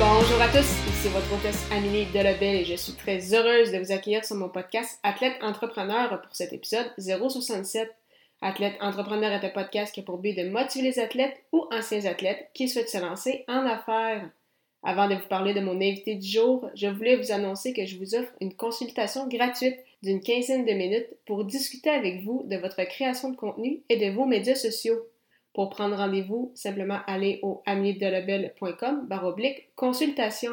Bonjour à tous, ici votre hôtesse Amélie Delebel et je suis très heureuse de vous accueillir sur mon podcast Athlète Entrepreneur pour cet épisode 067. Athlète Entrepreneur est un podcast qui a pour but de motiver les athlètes ou anciens athlètes qui souhaitent se lancer en affaires. Avant de vous parler de mon invité du jour, je voulais vous annoncer que je vous offre une consultation gratuite d'une quinzaine de minutes pour discuter avec vous de votre création de contenu et de vos médias sociaux. Pour prendre rendez-vous, simplement allez au amiedelabel.com baroblique consultation.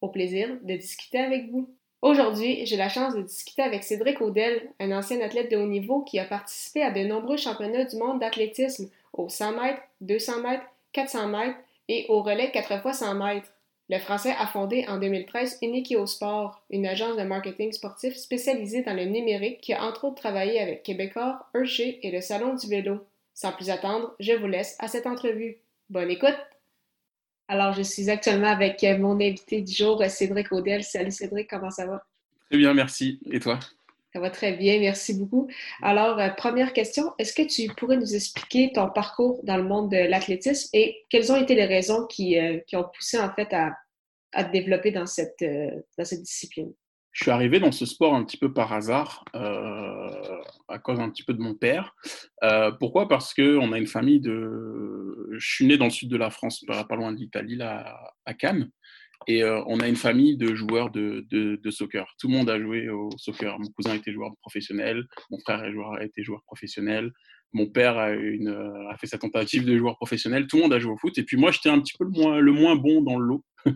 Au plaisir de discuter avec vous. Aujourd'hui, j'ai la chance de discuter avec Cédric Audel, un ancien athlète de haut niveau qui a participé à de nombreux championnats du monde d'athlétisme au 100 mètres, 200 mètres, 400 mètres et au relais 4 fois 100 mètres. Le Français a fondé en 2013 Unikio Sport, une agence de marketing sportif spécialisée dans le numérique qui a entre autres travaillé avec Québecor, Hershey et le Salon du vélo. Sans plus attendre, je vous laisse à cette entrevue. Bonne écoute! Alors, je suis actuellement avec mon invité du jour, Cédric Audel. Salut Cédric, comment ça va? Très bien, merci. Et toi? Ça va très bien, merci beaucoup. Alors, euh, première question, est-ce que tu pourrais nous expliquer ton parcours dans le monde de l'athlétisme et quelles ont été les raisons qui, euh, qui ont poussé en fait à, à te développer dans cette, euh, dans cette discipline? Je suis arrivé dans ce sport un petit peu par hasard, euh, à cause un petit peu de mon père. Euh, pourquoi? Parce qu'on a une famille de... Je suis né dans le sud de la France, pas, loin de l'Italie, là, à Cannes. Et euh, on a une famille de joueurs de, de, de, soccer. Tout le monde a joué au soccer. Mon cousin était joueur professionnel, mon frère a, joueur, été professionnel, mon père a, une, a, fait sa tentative de joueur professionnel. Tout le monde a joué au foot. Et puis moi, j'étais un petit peu le moins, le moins bon dans le lot.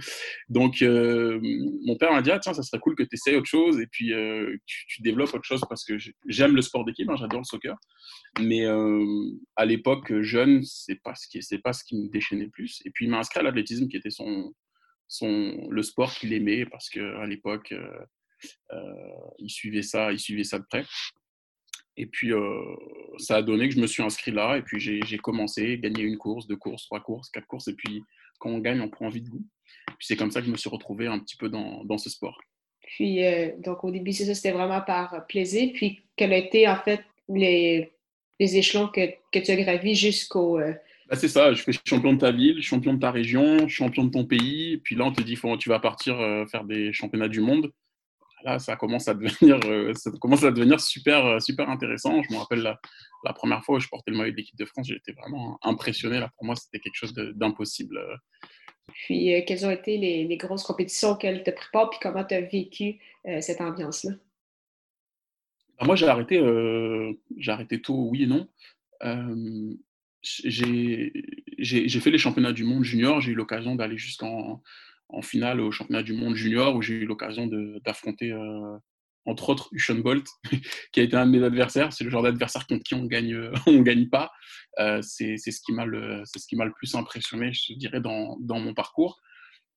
Donc, euh, mon père m'a dit ah, tiens, ça serait cool que tu essayes autre chose et puis euh, tu, tu, développes autre chose parce que j'aime le sport d'équipe, hein, j'adore le soccer. Mais euh, à l'époque, jeune, c'est ce qui, pas ce qui me déchaînait plus. Et puis, il m'a inscrit à l'athlétisme qui était son, le sport qu'il aimait parce qu'à l'époque, il, suivait ça, il suivait ça de près. Et puis, ça a donné que je me suis inscrit là. Et puis, j'ai commencé, gagné une course, deux courses, trois courses, quatre courses. Et puis, quand on gagne, on prend envie de goût. Puis c'est comme ça que je me suis retrouvé un petit peu dans, dans ce sport. Puis, euh, donc au début, c'était vraiment par plaisir. Puis, quels été en fait les, les échelons que, que, tu as gravis jusqu'au. Euh... Bah, c'est ça, je fais champion de ta ville, champion de ta région, champion de ton pays. Puis là, on te dit, faut, tu vas partir euh, faire des championnats du monde. Là, ça commence à devenir, euh, ça commence à devenir super, super intéressant. Je me rappelle la, la première fois où je portais le maillot de l'équipe de France, j'étais vraiment impressionné. Là, pour moi, c'était quelque chose d'impossible. Puis, euh, quelles ont été les, les, grosses compétitions auxquelles tu pris part, puis comment tu as vécu euh, cette ambiance-là? Ben, moi, j'ai arrêté, euh, j'ai arrêté tôt, oui et non. J'ai fait les championnats du monde junior. J'ai eu l'occasion d'aller jusqu'en en finale au championnat du monde junior, où j'ai eu l'occasion d'affronter entre autres Usain Bolt, qui a été un de mes adversaires. C'est le genre d'adversaire contre qui on gagne, on gagne pas. Euh, c'est ce qui m'a le, le plus impressionné, je dirais, dans, dans mon parcours.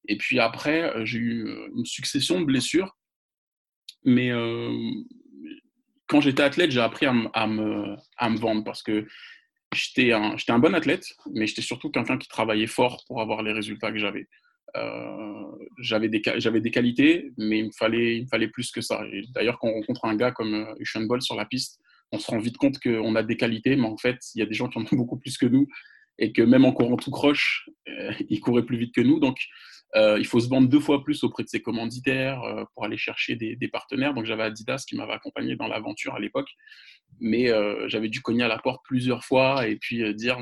Et puis après, euh, j'ai eu euh, une succession de blessures. Mais euh, quand j'étais athlète, j'ai appris à, à, me, à me vendre parce que j'étais un, un bon athlète, mais j'étais surtout quelqu'un qui travaillait fort pour avoir les résultats que j'avais. Euh, j'avais des, des qualités, mais il me fallait, il fallait plus que ça. D'ailleurs, quand on rencontre un gars comme euh, Usain sur la piste, on se rend vite compte qu'on a des qualités, mais en fait, il y a des gens qui en ont beaucoup plus que nous et que même en courant tout croche, euh, ils couraient plus vite que nous. Donc, il faut se vendre deux fois plus auprès de ses commanditaires euh, pour aller chercher des, partenaires. Donc, j'avais Adidas qui m'avait accompagné dans l'aventure à l'époque. Mais euh, j'avais dû cogner à la porte plusieurs fois et puis euh, dire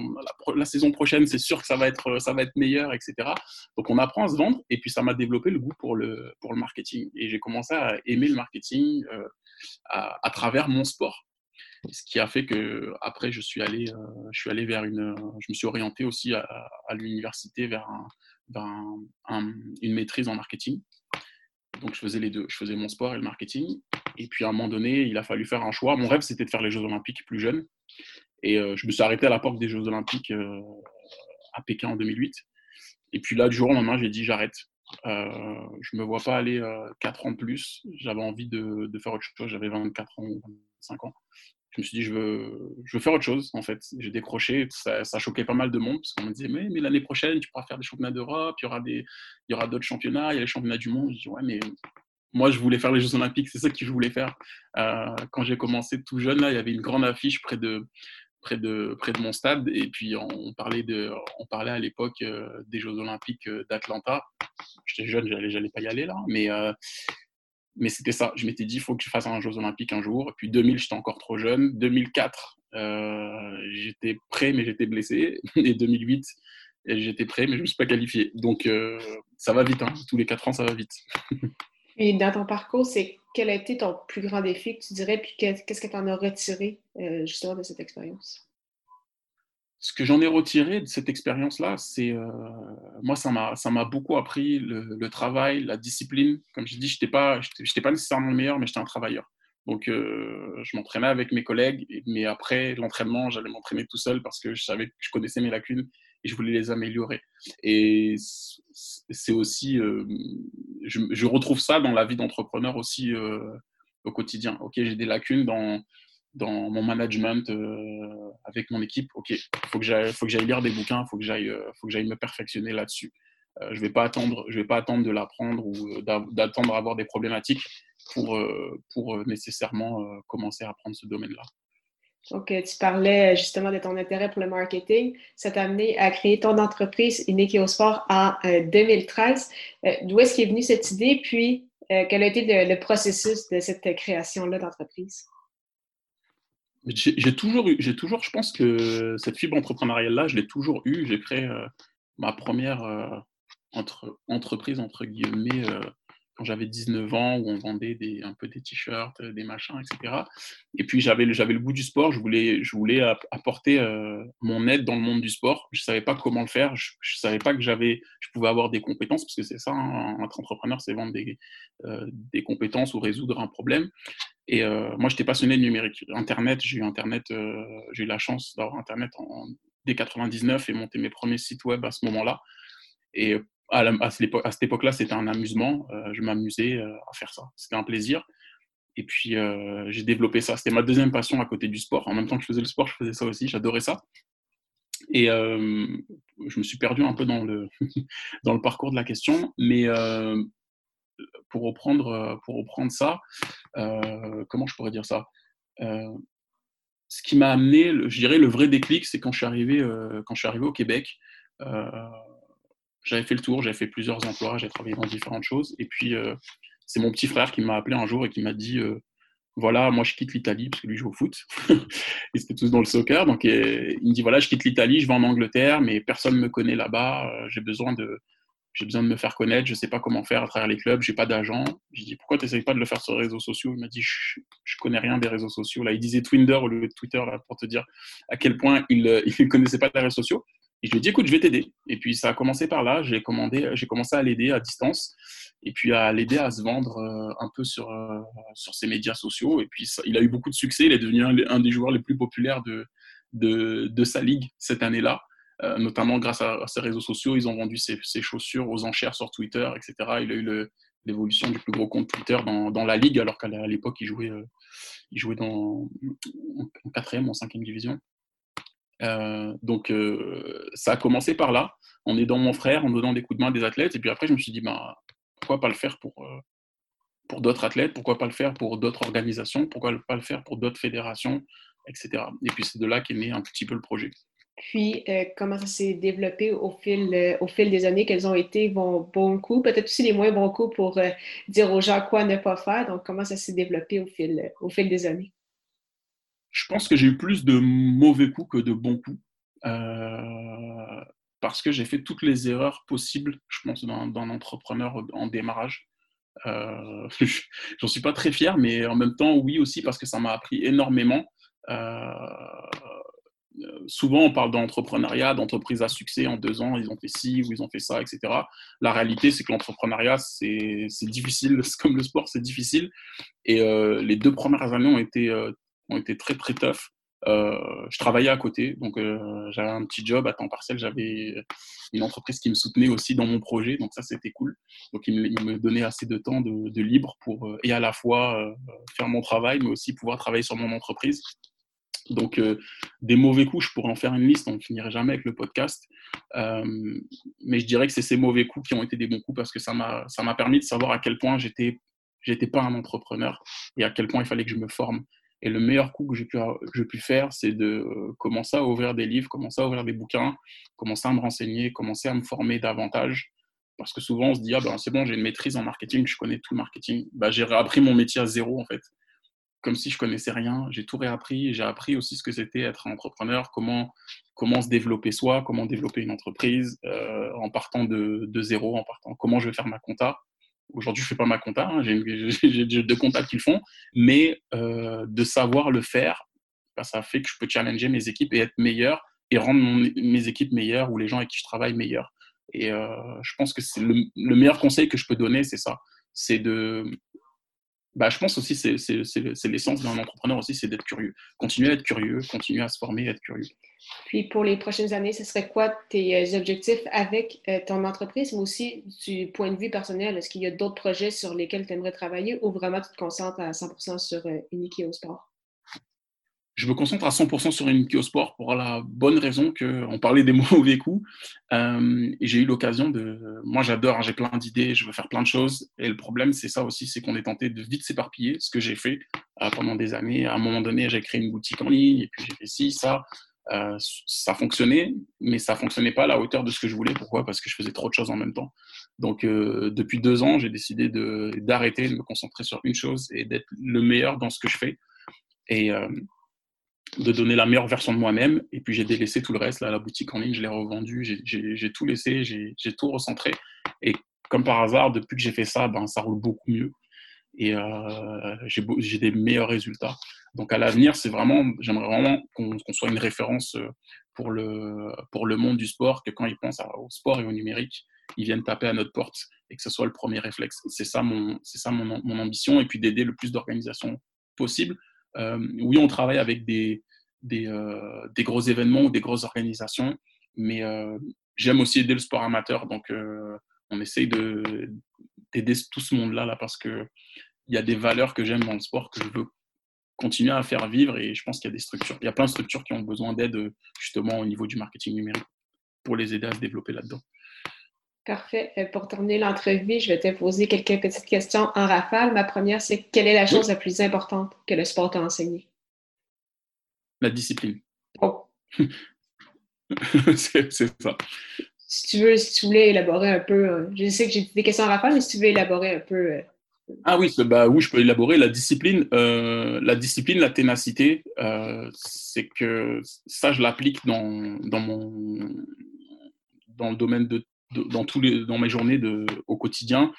la, saison prochaine c'est sûr que ça va être ça va être meilleur etc donc on apprend à se vendre et puis ça m'a développé le goût pour le pour le marketing. Et j'ai commencé à aimer le marketing euh, à, travers mon sport. Ce qui a fait que après je suis allé euh, je suis allé vers une je me suis orienté aussi à, à l'université vers, un, une maîtrise en marketing donc je faisais les deux je faisais mon sport et le marketing et puis à un moment donné, il a fallu faire un choix. Mon rêve, c'était de faire les Jeux Olympiques plus jeune. Et euh, je me suis arrêté à la porte des Jeux Olympiques euh, à Pékin en 2008. Et puis là, du jour au lendemain, j'ai dit j'arrête. Euh, je me vois pas aller 4 ans plus. J'avais envie de, faire autre chose. J'avais 24 ans ou 25 ans. Je me suis dit, je veux, je veux faire autre chose, en fait. J'ai décroché. Ça, ça, choquait pas mal de monde parce qu'on me disait, mais, mais l'année prochaine, tu pourras faire des championnats d'Europe, il y aura d'autres championnats, il y a les championnats du monde. Je dis, ouais, mais moi, je voulais faire les Jeux Olympiques. C'est ça que je voulais faire. Euh, quand j'ai commencé tout jeune, là, il y avait une grande affiche près de, près de, près de mon stade. Et puis, on parlait, de, on parlait à l'époque euh, des Jeux Olympiques euh, d'Atlanta. J'étais jeune, j'allais, j'allais pas y aller là. Mais, mais c'était ça. Je m'étais dit, il faut que je fasse un Jeux Olympiques un jour. Et puis 2000, j'étais encore trop jeune. 2004, j'étais prêt, mais j'étais blessé. Et 2008, j'étais prêt, mais je ne me suis pas qualifié. Donc, ça va vite. Hein. Tous les 4 ans, ça va vite. Et dans ton parcours, c'est quel a été ton plus grand défi que tu dirais, puis qu'est-ce que tu en as retiré euh, justement de cette expérience? Ce que j'en ai retiré de cette expérience-là, c'est euh, moi, ça m'a beaucoup appris le, travail, la discipline. Comme je dis, je n'étais pas, pas nécessairement le meilleur, mais j'étais un travailleur. Donc, euh, je m'entraînais avec mes collègues, mais après l'entraînement, j'allais m'entraîner tout seul parce que je savais que je connaissais mes lacunes et je voulais les améliorer. Et c'est aussi, euh, je, retrouve ça dans la vie d'entrepreneur aussi euh, au quotidien. Ok, j'ai des lacunes dans, dans mon management avec mon équipe. Ok, il faut que j'aille lire des bouquins, il faut que j'aille me perfectionner là-dessus. je ne vais pas attendre, vais pas attendre de l'apprendre ou d'attendre à avoir des problématiques pour, euh, pour euh, nécessairement euh, commencer à apprendre ce domaine-là. Donc, tu parlais justement de ton intérêt pour le marketing. Ça t'a amené à créer ton entreprise Inekio Sport en 2013. D'où est-ce qu'est venue cette idée? Puis, quel a été le, processus de cette création-là d'entreprise? J'ai toujours eu, j'ai toujours, je pense que cette fibre entrepreneuriale-là, je l'ai toujours eue. J'ai créé ma première entre, entreprise, entre guillemets, quand j'avais 19 ans, où on vendait des, un peu des t-shirts, euh, des machins, etc. Et puis j'avais le, goût du sport, je voulais, apporter euh, mon aide dans le monde du sport. Je ne savais pas comment le faire, je ne savais pas que je pouvais avoir des compétences, parce que c'est ça, hein, être entrepreneur, c'est vendre des, euh, des compétences ou résoudre un problème. Et moi, j'étais passionné de numérique. Internet, j'ai eu Internet, eu la chance d'avoir Internet en, dès 99 et monter mes premiers sites web à ce moment-là. Et à, cette époque-là, c'était un amusement. Euh, je m'amusais euh, à faire ça. C'était un plaisir. Et puis, euh, j'ai développé ça. C'était ma deuxième passion à côté du sport. En même temps que je faisais le sport, je faisais ça aussi. J'adorais ça. Et je me suis perdu un peu dans le, dans le parcours de la question. Mais pour, reprendre, pour reprendre ça, comment je pourrais dire ça? Ce qui m'a amené, je dirais, le vrai déclic, c'est quand, je suis arrivé, quand je suis arrivé au Québec j'avais fait le tour, j'avais fait plusieurs emplois, j'ai travaillé dans différentes choses. Et puis, euh, c'est mon petit frère qui m'a appelé un jour et qui m'a dit euh, Voilà, moi je quitte l'Italie, parce que lui joue au foot. Ils étaient tous dans le soccer. Donc, il me dit Voilà, je quitte l'Italie, je vais en Angleterre, mais personne ne me connaît là-bas. Euh, j'ai besoin de. Besoin de me faire connaître, je ne sais pas comment faire à travers les clubs, j'ai pas d'agent. J'ai dit pourquoi tu n'essayes pas de le faire sur les réseaux sociaux? Il m'a dit je, ne connais rien des réseaux sociaux. Là, il disait Twinder au lieu de Twitter là, pour te dire à quel point il ne connaissait pas les réseaux sociaux. Et je lui ai dit, écoute, je vais t'aider. Et puis, ça a commencé par là. J'ai commencé à l'aider à distance et puis à l'aider à se vendre euh, un peu sur, euh, sur ses médias sociaux. Et puis, il a eu beaucoup de succès. Il est devenu un, des joueurs les plus populaires de, de, de sa ligue cette année-là. Euh, notamment grâce à, ses réseaux sociaux, ils ont vendu ses, chaussures aux enchères sur Twitter, etc. Il a eu l'évolution du plus gros compte Twitter dans, dans la ligue, alors qu'à l'époque, il jouait, il jouait dans, en quatrième ou en cinquième division. Euh, donc, euh, ça a commencé par là, en aidant mon frère, en donnant des coups de main des athlètes. Et puis après, je me suis dit, ben, pourquoi pas le faire pour, euh, pour d'autres athlètes? Pourquoi pas le faire pour d'autres organisations? Pourquoi pas le faire pour d'autres fédérations? Etc. Et puis, c'est de là qu'est né un petit peu le projet. Puis, comment ça s'est développé au fil, au fil des années? Quels ont été vos bons coups? Peut-être aussi les moins bons coups pour dire aux gens quoi ne pas faire. Donc, comment ça s'est développé au fil, au fil des années? Je pense que j'ai eu plus de mauvais coups que de bons coups. Euh, parce que j'ai fait toutes les erreurs possibles, je pense, d'un entrepreneur en démarrage. Euh, J'en suis pas très fier, mais en même temps, oui aussi, parce que ça m'a appris énormément. Euh, souvent, on parle d'entrepreneuriat, d'entreprise à succès en deux ans, ils ont fait ci ou ils ont fait ça, etc. La réalité, c'est que l'entrepreneuriat, c'est difficile, comme le sport, c'est difficile. Et euh, les deux premières années ont été ont été très très tough. je travaillais à côté, donc j'avais un petit job à temps partiel. J'avais une entreprise qui me soutenait aussi dans mon projet, donc ça c'était cool. Donc il me, donnait assez de temps de, libre pour et à la fois faire mon travail, mais aussi pouvoir travailler sur mon entreprise. Donc, euh, des mauvais coups, je pourrais en faire une liste, on ne finirait jamais avec le podcast. Euh, mais je dirais que c'est ces mauvais coups qui ont été des bons coups parce que ça m'a permis de savoir à quel point j'étais j'étais pas un entrepreneur et à quel point il fallait que je me forme. Et le meilleur coup que j'ai pu, faire, c'est de commencer à ouvrir des livres, commencer à ouvrir des bouquins, commencer à me renseigner, commencer à me former davantage. Parce que souvent, on se dit, ah ben c'est bon, j'ai une maîtrise en marketing, je connais tout le marketing. Bah, j'ai appris mon métier à zéro, en fait comme si je connaissais rien. J'ai tout réappris. J'ai appris aussi ce que c'était être un entrepreneur, comment, comment se développer soi, comment développer une entreprise euh, en partant de, de, zéro, en partant comment je vais faire ma compta. Aujourd'hui, je fais pas ma compta. Hein, j'ai deux comptables qui le font, mais euh, de savoir le faire, bah, ça fait que je peux challenger mes équipes et être meilleur et rendre mes équipes meilleures ou les gens avec qui je travaille meilleurs. Et euh, je pense que le, le meilleur conseil que je peux donner, c'est ça. C'est de bah, je pense aussi c'est c'est l'essence d'un entrepreneur aussi, c'est d'être curieux. Continuer à être curieux, continuer à se former, être curieux. Puis pour les prochaines années, ce serait quoi tes euh, objectifs avec euh, ton entreprise, mais aussi du point de vue personnel? Est-ce qu'il y a d'autres projets sur lesquels tu aimerais travailler ou vraiment tu te concentres à 100% sur euh, Uniki au sport? je me concentre à 100% sur une Sport pour la bonne raison qu'on parlait des mauvais coups. J'ai eu l'occasion de. Moi, j'adore, hein, j'ai plein d'idées, je veux faire plein de choses. Et le problème, c'est ça aussi, c'est qu'on est tenté de vite s'éparpiller, ce que j'ai fait pendant des années. À un moment donné, j'ai créé une boutique en ligne, et puis j'ai fait ci, ça. Euh, ça fonctionnait, mais ça fonctionnait pas à la hauteur de ce que je voulais. Pourquoi? Parce que je faisais trop de choses en même temps. Donc, depuis deux ans, j'ai décidé d'arrêter, de, me concentrer sur une chose et d'être le meilleur dans ce que je fais. Et de donner la meilleure version de moi-même. Et puis j'ai délaissé tout le reste. Là, la boutique en ligne, je l'ai revendue. J'ai tout laissé, j'ai tout recentré. Et comme par hasard, depuis que j'ai fait ça, ben, ça roule beaucoup mieux. Et euh, j'ai des meilleurs résultats. Donc à l'avenir, c'est vraiment, j'aimerais vraiment qu'on soit une référence euh, pour le, pour le monde du sport, que quand ils pensent au sport et au numérique, ils viennent taper à notre porte et que ce soit le premier réflexe. C'est ça, mon, ça mon, mon ambition, et puis d'aider le plus d'organisations possible euh, oui, on travaille avec des, euh, des, gros événements ou des grosses organisations, mais euh, j'aime aussi aider le sport amateur. Donc, on essaye d'aider tout ce monde-là là, parce qu'il y a des valeurs que j'aime dans le sport que je veux continuer à faire vivre et je pense qu'il y a des structures, il y a plein de structures qui ont besoin d'aide justement au niveau du marketing numérique pour les aider à se développer là-dedans. Parfait. Euh, pour terminer l'entrevue, je vais te poser quelques petites questions en rafale. Ma première, c'est quelle est la chose la plus importante que le sport t'a enseigné? La discipline. Oh. c'est ça. Si tu veux, si tu voulais élaborer un peu, euh, je sais que j'ai des questions en rafale, mais si tu veux élaborer un peu. Euh, ah oui, bah oui, je peux élaborer la discipline. la discipline, la ténacité, c'est que ça, je l'applique dans, dans, mon, dans le domaine de dans, tous les, dans mes journées de, au quotidien,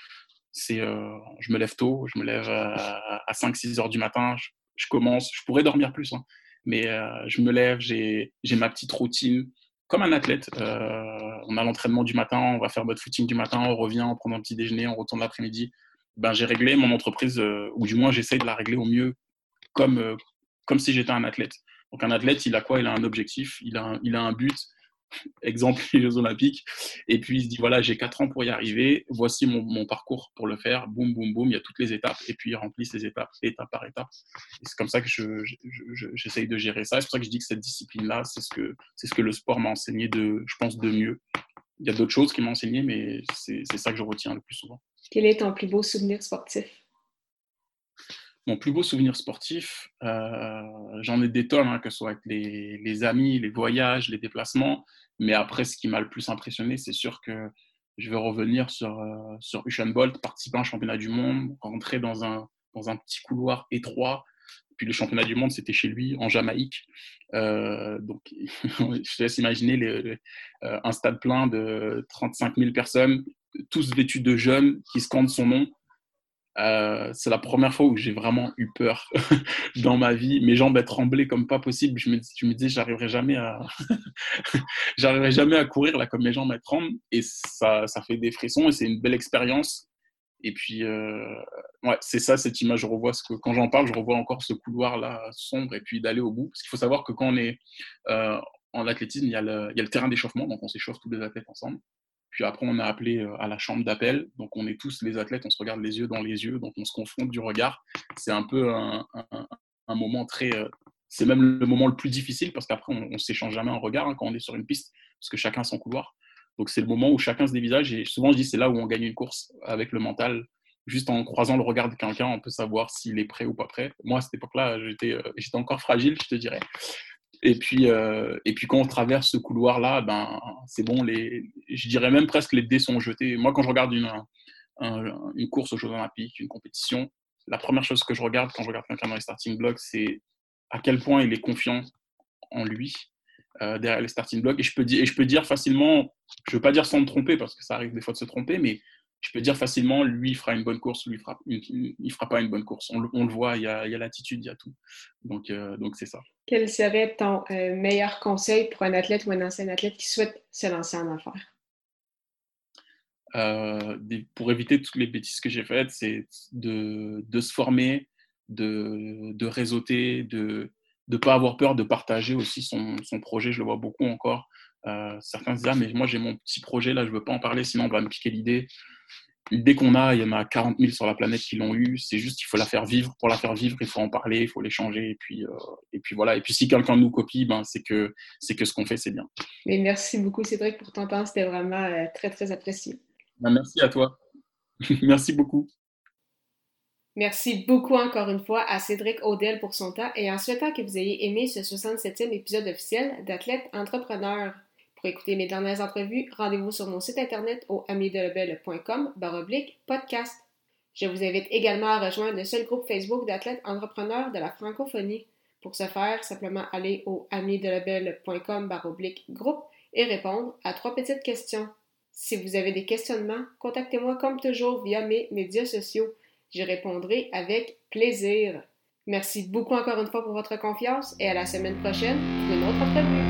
c'est euh, je me lève tôt, je me lève à, 5-6 heures du matin, je, commence, je pourrais dormir plus, hein, mais euh, je me lève, j'ai ma petite routine, comme un athlète. Euh, on a l'entraînement du matin, on va faire notre footing du matin, on revient, on prend un petit déjeuner, on retourne l'après-midi. Ben, j'ai réglé mon entreprise, ou du moins j'essaye de la régler au mieux comme, comme si j'étais un athlète. Donc un athlète, il a quoi? Il a un objectif, il a il a un but, exemple les Jeux Olympiques. Et puis il se dit voilà, j'ai quatre ans pour y arriver, voici mon, parcours pour le faire. Boum, boum, boum, il y a toutes les étapes. Et puis il remplit ces étapes, étape par étape. C'est comme ça que j'essaye de gérer ça. C'est pour ça que je dis que cette discipline-là, c'est ce, que, ce que le sport m'a enseigné de, je pense, de mieux. Il y a d'autres choses qui m'ont enseigné, mais c'est ça que je retiens le plus souvent. Quel est ton plus beau souvenir sportif? Mon plus beau souvenir sportif, euh, j'en ai des tonnes, hein, que ce soit avec les, les, amis, les voyages, les déplacements. Mais après, ce qui m'a le plus impressionné, c'est sûr que je vais revenir sur, euh, sur Usain Bolt, participer à un championnat du monde, rentrer dans un, dans un petit couloir étroit. Puis le championnat du monde, c'était chez lui, en Jamaïque. Euh, donc, je te laisse imaginer euh, un stade plein de 35 000 personnes, tous vêtus de jeunes qui scandent son nom. Euh, c'est la première fois où j'ai vraiment eu peur dans ma vie. Mes jambes elles tremblaient comme pas possible. Je me, je me disais, j'arriverai jamais à, courir là comme mes jambes tremblent. Et ça, ça fait des frissons et c'est une belle expérience. Et puis, ouais, c'est ça, cette image. Je revois quand j'en parle, je revois encore ce couloir-là sombre et puis d'aller au bout. Parce qu'il faut savoir que quand on est en athlétisme, il y a le, a terrain d'échauffement, donc on s'échauffe tous les athlètes ensemble. Puis après, on est appelé à la chambre d'appel. Donc, on est tous les athlètes, on se regarde les yeux dans les yeux, donc on se confronte du regard. C'est un peu un, un, moment très. c'est même le moment le plus difficile parce qu'après, on ne s'échange jamais un regard hein, quand on est sur une piste, parce que chacun a son couloir. Donc, c'est le moment où chacun se dévisage. Et souvent, je dis, c'est là où on gagne une course avec le mental. Juste en croisant le regard de quelqu'un, on peut savoir s'il est prêt ou pas prêt. Moi, à cette époque-là, j'étais j'étais encore fragile, je te dirais. Et puis, euh, et puis quand on traverse ce couloir-là, ben, c'est bon, les, je dirais même presque les dés sont jetés. Moi, quand je regarde une, une course aux Jeux Olympiques, une compétition, la première chose que je regarde quand je regarde quelqu'un dans les starting blocks, c'est à quel point il est confiant en lui euh, derrière les starting blocks. Et je, peux dire, et je peux dire facilement, je ne veux pas dire sans me tromper, parce que ça arrive des fois de se tromper, mais je peux dire facilement, lui, il fera une bonne course, lui, il fera, il, fera pas une bonne course. On, le voit, il y a, l'attitude, il y a tout. Donc, euh, donc c'est ça. Quel serait ton euh, meilleur conseil pour un athlète ou un ancien athlète qui souhaite se lancer en affaires? Euh, pour éviter toutes les bêtises que j'ai faites, c'est de, de, se former, de, de réseauter, de ne pas avoir peur de partager aussi son, son, projet. Je le vois beaucoup encore. certains disent Ah, mais moi j'ai mon petit projet là, je ne veux pas en parler, sinon on va me piquer l'idée l'idée qu'on a, il y en a 40 000 sur la planète qui l'ont eu. C'est juste qu'il faut la faire vivre. Pour la faire vivre, il faut en parler, il faut l'échanger. Et puis, euh, et puis voilà. Et puis si quelqu'un nous copie, ben, c'est que, c'est que ce qu'on fait, c'est bien. Mais merci beaucoup, Cédric, pour ton temps. C'était vraiment euh, très, très apprécié. Ben, merci à toi. merci beaucoup. Merci beaucoup encore une fois à Cédric Audel pour son temps et en souhaitant que vous ayez aimé ce 67e épisode officiel d'Athlète Entrepreneur. Pour écouter mes dernières entrevues, rendez-vous sur mon site internet au amidelebel.com baroblique podcast. Je vous invite également à rejoindre le seul groupe Facebook d'athlètes entrepreneurs de la francophonie. Pour ce faire, simplement aller au amidelebel.com baroblique groupe et répondre à trois petites questions. Si vous avez des questionnements, contactez-moi comme toujours via mes médias sociaux. J'y répondrai avec plaisir. Merci beaucoup encore une fois pour votre confiance et à la semaine prochaine pour une autre entrevue.